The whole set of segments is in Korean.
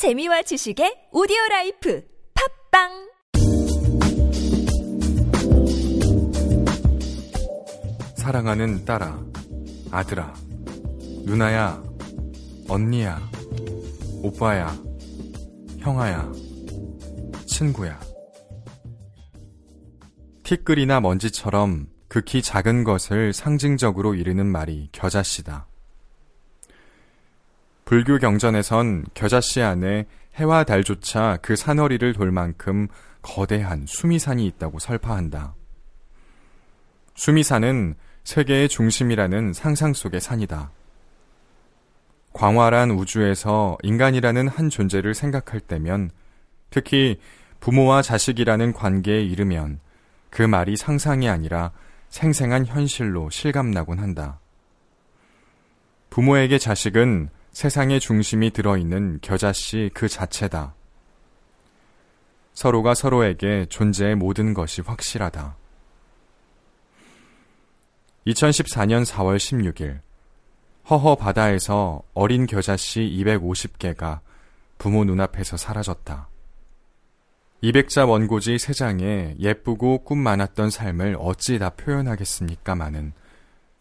재미와 지식의 오디오 라이프 팟빵 사랑하는 딸아, 아들아, 누나야, 언니야, 오빠야, 형아야, 친구야. 티끌이나 먼지처럼 극히 작은 것을 상징적으로 이르는 말이 겨자씨다. 불교 경전에선 겨자씨 안에 해와 달조차 그 산허리를 돌 만큼 거대한 수미산이 있다고 설파한다. 수미산은 세계의 중심이라는 상상 속의 산이다. 광활한 우주에서 인간이라는 한 존재를 생각할 때면 특히 부모와 자식이라는 관계에 이르면 그 말이 상상이 아니라 생생한 현실로 실감나곤 한다. 부모에게 자식은 세상의 중심이 들어있는 겨자씨 그 자체다. 서로가 서로에게 존재의 모든 것이 확실하다. 2014년 4월 16일, 허허 바다에서 어린 겨자씨 250개가 부모 눈앞에서 사라졌다. 200자 원고지 3장에 예쁘고 꿈 많았던 삶을 어찌 다 표현하겠습니까마는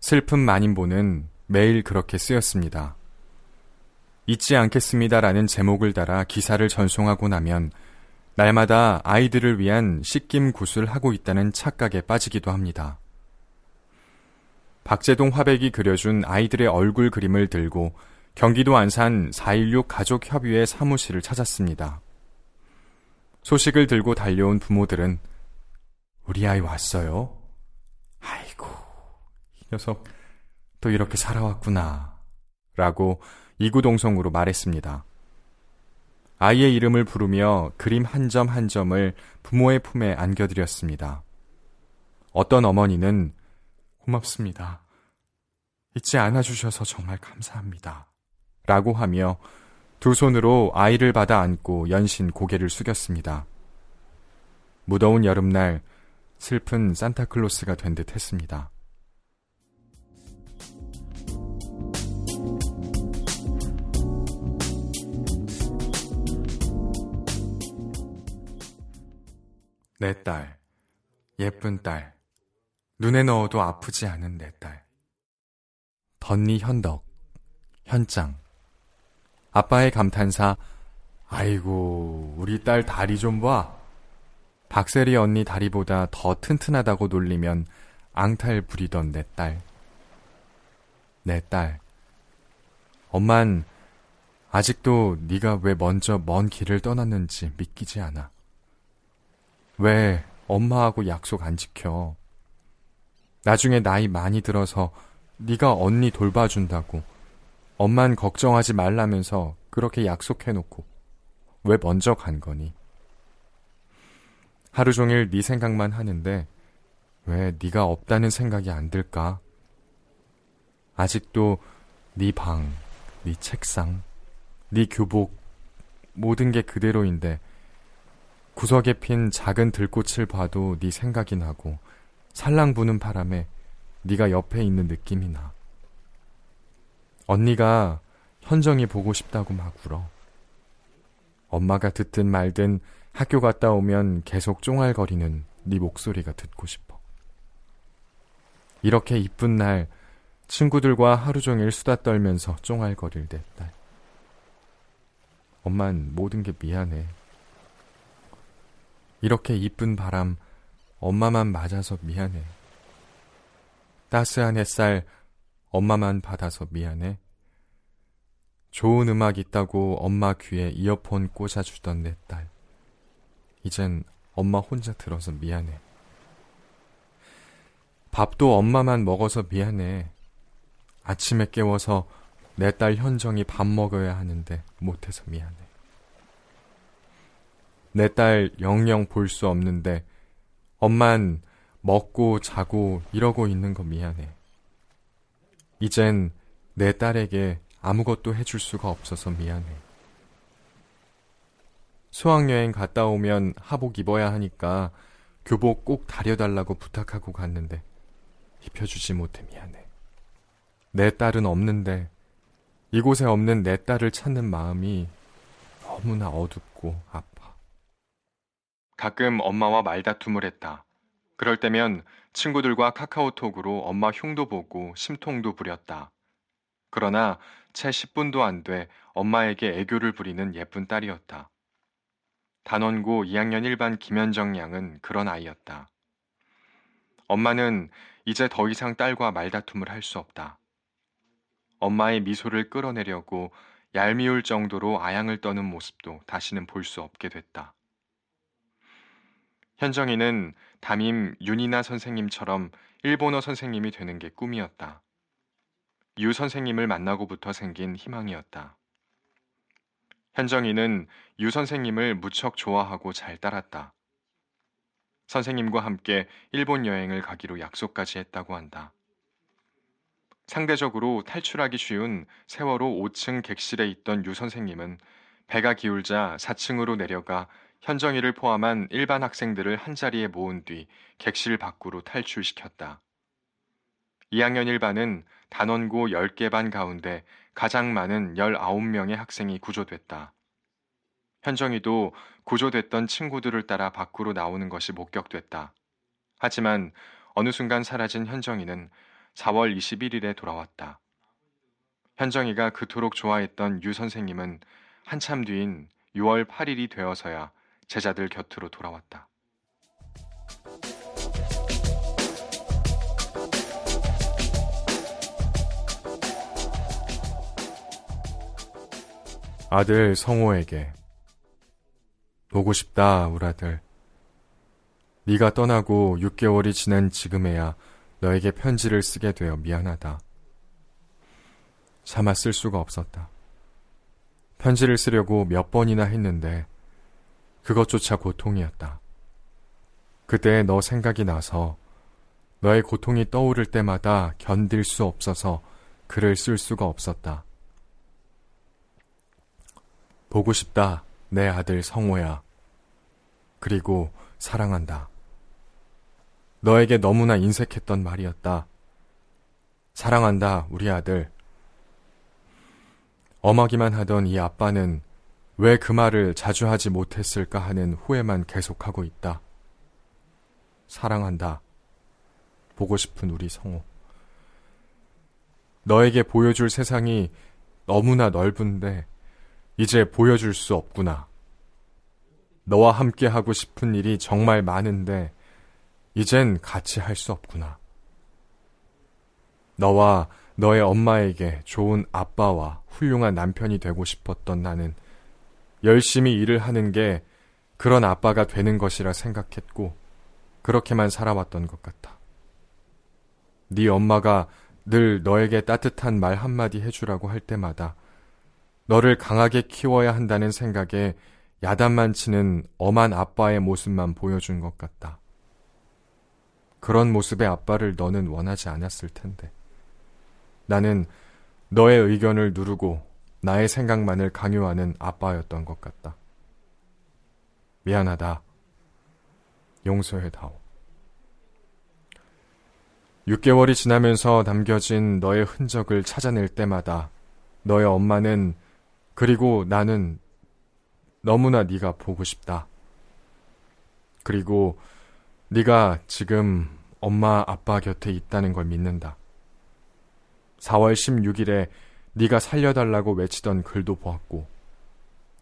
슬픈 만인보는 매일 그렇게 쓰였습니다. 잊지 않겠습니다라는 제목을 달아 기사를 전송하고 나면 날마다 아이들을 위한 씻김 구슬 하고 있다는 착각에 빠지기도 합니다. 박재동 화백이 그려준 아이들의 얼굴 그림을 들고 경기도 안산 4.16 가족협의회 사무실을 찾았습니다. 소식을 들고 달려온 부모들은 우리 아이 왔어요? 아이고, 이 녀석 또 이렇게 살아왔구나. 라고 이구동성으로 말했습니다. 아이의 이름을 부르며 그림 한점한 점을 부모의 품에 안겨드렸습니다. 어떤 어머니는 고맙습니다. 잊지 않아주셔서 정말 감사합니다. 라고 하며 두 손으로 아이를 받아 안고 연신 고개를 숙였습니다. 무더운 여름날 슬픈 산타클로스가 된 듯 했습니다. 내 딸, 예쁜 딸, 눈에 넣어도 아프지 않은 내 딸. 덧니 현덕, 현장. 아빠의 감탄사, 아이고, 우리 딸 다리 좀 봐. 박세리 언니 다리보다 더 튼튼하다고 놀리면 앙탈 부리던 내 딸. 내 딸. 엄만 아직도 네가 왜 먼저 먼 길을 떠났는지 믿기지 않아. 왜 엄마하고 약속 안 지켜? 나중에 나이 많이 들어서 네가 언니 돌봐준다고 엄만 걱정하지 말라면서 그렇게 약속해놓고 왜 먼저 간 거니? 하루 종일 네 생각만 하는데 왜 네가 없다는 생각이 안 들까? 아직도 네 방, 네 책상, 네 교복 모든 게 그대로인데 구석에 핀 작은 들꽃을 봐도 네 생각이 나고 살랑 부는 바람에 네가 옆에 있는 느낌이 나. 언니가 현정이 보고 싶다고 막 울어. 엄마가 듣든 말든 학교 갔다 오면 계속 쫑알거리는 네 목소리가 듣고 싶어. 이렇게 이쁜 날 친구들과 하루 종일 수다 떨면서 쫑알거릴 내 딸. 엄만 모든 게 미안해. 이렇게 이쁜 바람 엄마만 맞아서 미안해. 따스한 햇살 엄마만 받아서 미안해. 좋은 음악 있다고 엄마 귀에 이어폰 꽂아주던 내 딸. 이젠 엄마 혼자 들어서 미안해. 밥도 엄마만 먹어서 미안해. 아침에 깨워서 내 딸 현정이 밥 먹어야 하는데 못해서 미안해. 내 딸 영영 볼 수 없는데 엄만 먹고 자고 이러고 있는 거 미안해. 이젠 내 딸에게 아무것도 해줄 수가 없어서 미안해. 수학여행 갔다 오면 하복 입어야 하니까 교복 꼭 다려달라고 부탁하고 갔는데 입혀주지 못해 미안해. 내 딸은 없는데 이곳에 없는 내 딸을 찾는 마음이 너무나 어둡고 아파. 가끔 엄마와 말다툼을 했다. 그럴 때면 친구들과 카카오톡으로 엄마 흉도 보고 심통도 부렸다. 그러나 채 10분도 안 돼 엄마에게 애교를 부리는 예쁜 딸이었다. 단원고 2학년 1반 김현정 양은 그런 아이였다. 엄마는 이제 더 이상 딸과 말다툼을 할 수 없다. 엄마의 미소를 끌어내려고 얄미울 정도로 아양을 떠는 모습도 다시는 볼 수 없게 됐다. 현정이는 담임 윤이나 선생님처럼 일본어 선생님이 되는 게 꿈이었다. 유 선생님을 만나고부터 생긴 희망이었다. 현정이는 유 선생님을 무척 좋아하고 잘 따랐다. 선생님과 함께 일본 여행을 가기로 약속까지 했다고 한다. 상대적으로 탈출하기 쉬운 세월호 5층 객실에 있던 유 선생님은 배가 기울자 4층으로 내려가 현정이를 포함한 일반 학생들을 한자리에 모은 뒤 객실 밖으로 탈출시켰다. 2학년 1반은 단원고 10개 반 가운데 가장 많은 19명의 학생이 구조됐다. 현정이도 구조됐던 친구들을 따라 밖으로 나오는 것이 목격됐다. 하지만 어느 순간 사라진 현정이는 4월 21일에 돌아왔다. 현정이가 그토록 좋아했던 유 선생님은 한참 뒤인 6월 8일이 되어서야 제자들 곁으로 돌아왔다. 아들 성호에게 보고 싶다, 우리 아들. 네가 떠나고 6개월이 지난 지금에야 너에게 편지를 쓰게 되어 미안하다. 차마 쓸 수가 없었다. 편지를 쓰려고 몇 번이나 했는데 그것조차 고통이었다. 그때 너 생각이 나서 너의 고통이 떠오를 때마다 견딜 수 없어서 글을 쓸 수가 없었다. 보고 싶다, 내 아들 성호야. 그리고 사랑한다. 너에게 너무나 인색했던 말이었다. 사랑한다, 우리 아들. 엄하기만 하던 이 아빠는 왜 그 말을 자주 하지 못했을까 하는 후회만 계속하고 있다. 사랑한다. 보고 싶은 우리 성호. 너에게 보여줄 세상이 너무나 넓은데 이제 보여줄 수 없구나. 너와 함께 하고 싶은 일이 정말 많은데 이젠 같이 할 수 없구나. 너와 너의 엄마에게 좋은 아빠와 훌륭한 남편이 되고 싶었던 나는 열심히 일을 하는 게 그런 아빠가 되는 것이라 생각했고 그렇게만 살아왔던 것 같아. 네 엄마가 늘 너에게 따뜻한 말 한마디 해주라고 할 때마다 너를 강하게 키워야 한다는 생각에 야단만 치는 엄한 아빠의 모습만 보여준 것 같다. 그런 모습의 아빠를 너는 원하지 않았을 텐데. 나는 너의 의견을 누르고 나의 생각만을 강요하는 아빠였던 것 같다. 미안하다. 용서해다오. 6개월이 지나면서 남겨진 너의 흔적을 찾아낼 때마다 너의 엄마는 그리고 나는 너무나 네가 보고 싶다. 그리고 네가 지금 엄마 아빠 곁에 있다는 걸 믿는다. 4월 16일에 네가 살려달라고 외치던 글도 보았고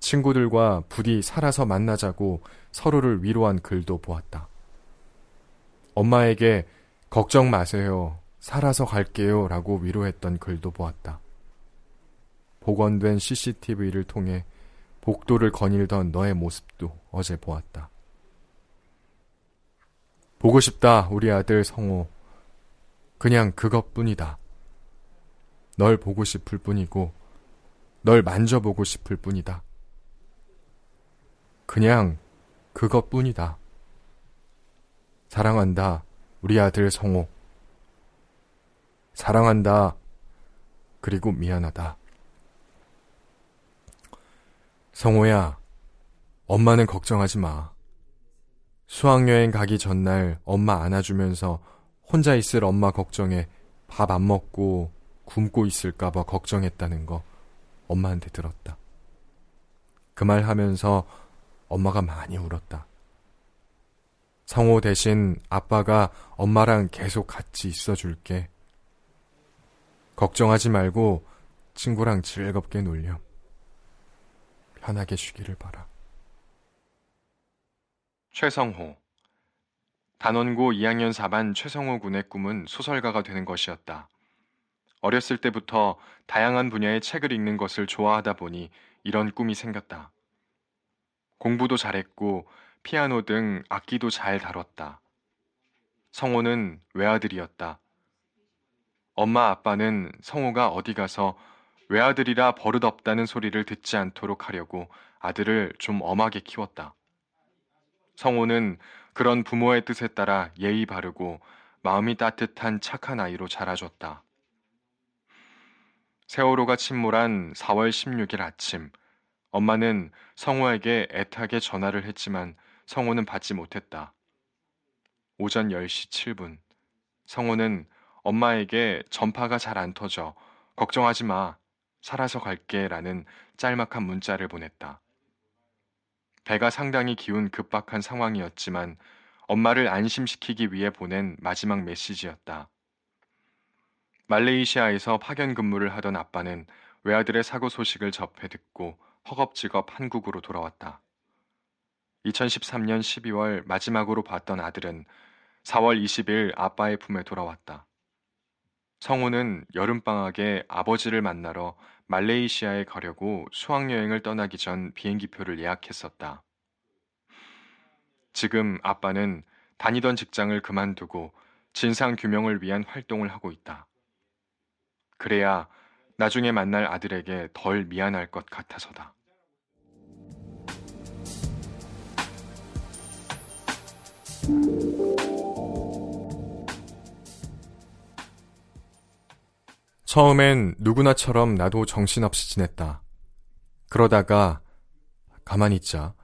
친구들과 부디 살아서 만나자고 서로를 위로한 글도 보았다. 엄마에게 걱정 마세요. 살아서 갈게요. 라고 위로했던 글도 보았다. 복원된 CCTV를 통해 복도를 거닐던 너의 모습도 어제 보았다. 보고 싶다, 우리 아들 성호. 그냥 그것뿐이다. 널 보고 싶을 뿐이고, 널 만져보고 싶을 뿐이다. 그냥 그것뿐이다. 사랑한다, 우리 아들 성호. 사랑한다. 그리고 미안하다. 성호야, 엄마는 걱정하지 마. 수학여행 가기 전날 엄마 안아주면서 혼자 있을 엄마 걱정에 밥 안 먹고 굶고 있을까봐 걱정했다는 거 엄마한테 들었다. 그 말 하면서 엄마가 많이 울었다. 성호 대신 아빠가 엄마랑 계속 같이 있어 줄게. 걱정하지 말고 친구랑 즐겁게 놀려. 편하게 쉬기를 바라. 최성호 단원고 2학년 4반 최성호 군의 꿈은 소설가가 되는 것이었다. 어렸을 때부터 다양한 분야의 책을 읽는 것을 좋아하다 보니 이런 꿈이 생겼다. 공부도 잘했고 피아노 등 악기도 잘 다뤘다. 성호는 외아들이었다. 엄마 아빠는 성호가 어디 가서 외아들이라 버릇없다는 소리를 듣지 않도록 하려고 아들을 좀 엄하게 키웠다. 성호는 그런 부모의 뜻에 따라 예의 바르고 마음이 따뜻한 착한 아이로 자라줬다. 세월호가 침몰한 4월 16일 아침, 엄마는 성호에게 애타게 전화를 했지만 성호는 받지 못했다. 오전 10시 7분, 성호는 엄마에게 전파가 잘 안 터져 걱정하지 마, 살아서 갈게 라는 짤막한 문자를 보냈다. 배가 상당히 기운 급박한 상황이었지만 엄마를 안심시키기 위해 보낸 마지막 메시지였다. 말레이시아에서 파견 근무를 하던 아빠는 외아들의 사고 소식을 접해 듣고 허겁지겁 한국으로 돌아왔다. 2013년 12월 마지막으로 봤던 아들은 4월 20일 아빠의 품에 돌아왔다. 성우는 여름방학에 아버지를 만나러 말레이시아에 가려고 수학여행을 떠나기 전 비행기표를 예약했었다. 지금 아빠는 다니던 직장을 그만두고 진상 규명을 위한 활동을 하고 있다. 그래야 나중에 만날 아들에게 덜 미안할 것 같아서다. 처음엔 누구나처럼 나도 정신없이 지냈다. 그러다가 가만히 있자.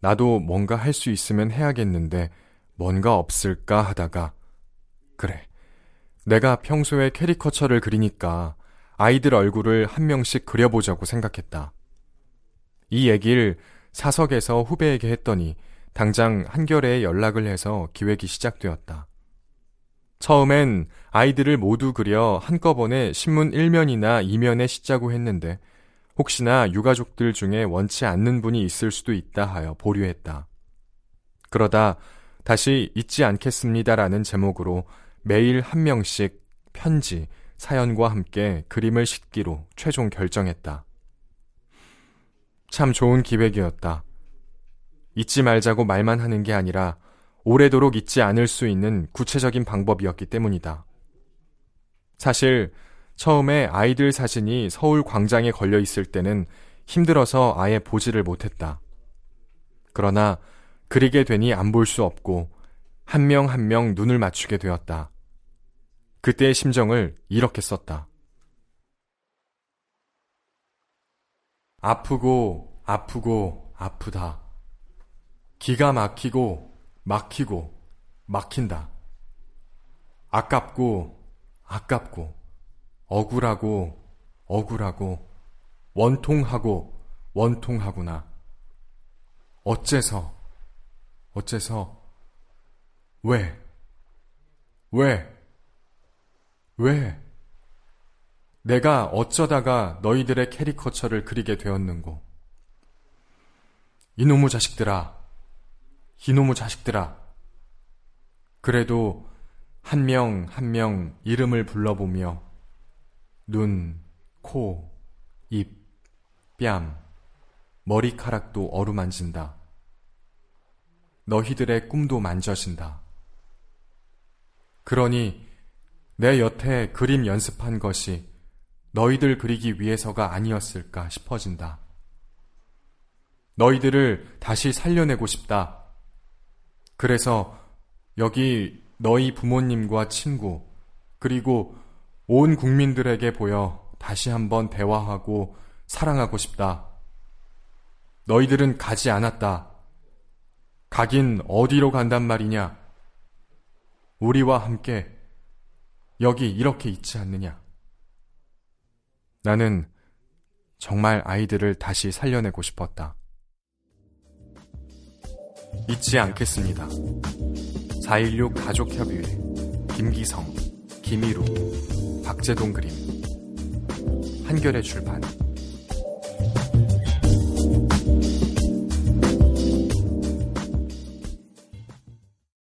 나도 뭔가 할 수 있으면 해야겠는데 뭔가 없을까 하다가 그래. 내가 평소에 캐리커처를 그리니까 아이들 얼굴을 한 명씩 그려보자고 생각했다. 이 얘기를 사석에서 후배에게 했더니 당장 한겨레에 연락을 해서 기획이 시작되었다. 처음엔 아이들을 모두 그려 한꺼번에 신문 1면이나 2면에 싣자고 했는데 혹시나 유가족들 중에 원치 않는 분이 있을 수도 있다 하여 보류했다. 그러다 다시 잊지 않겠습니다라는 제목으로 매일 한 명씩 편지, 사연과 함께 그림을 싣기로 최종 결정했다. 참 좋은 기획이었다. 잊지 말자고 말만 하는 게 아니라 오래도록 잊지 않을 수 있는 구체적인 방법이었기 때문이다. 사실 처음에 아이들 사진이 서울 광장에 걸려 있을 때는 힘들어서 아예 보지를 못했다. 그러나 그리게 되니 안 볼 수 없고 한 명 한 명 눈을 맞추게 되었다. 그때의 심정을 이렇게 썼다. 아프고 아프고 아프다. 기가 막히고 막히고 막힌다. 아깝고 아깝고 억울하고 억울하고 원통하고 원통하구나. 어째서 어째서 왜 왜? 왜? 내가 어쩌다가 너희들의 캐리커처를 그리게 되었는고. 이놈의 자식들아, 이놈의 자식들아. 그래도 한 명 한명 이름을 불러보며 눈, 코, 입, 뺨, 머리카락도 어루만진다. 너희들의 꿈도 만져진다. 그러니 내 여태 그림 연습한 것이 너희들 그리기 위해서가 아니었을까 싶어진다. 너희들을 다시 살려내고 싶다. 그래서 여기 너희 부모님과 친구, 그리고 온 국민들에게 보여 다시 한번 대화하고 사랑하고 싶다. 너희들은 가지 않았다. 가긴 어디로 간단 말이냐? 우리와 함께 여기 이렇게 있지 않느냐. 나는 정말 아이들을 다시 살려내고 싶었다. 잊지 않겠습니다. 4.16 가족협의회 김기성, 김희루, 박재동 그림 한결의 출판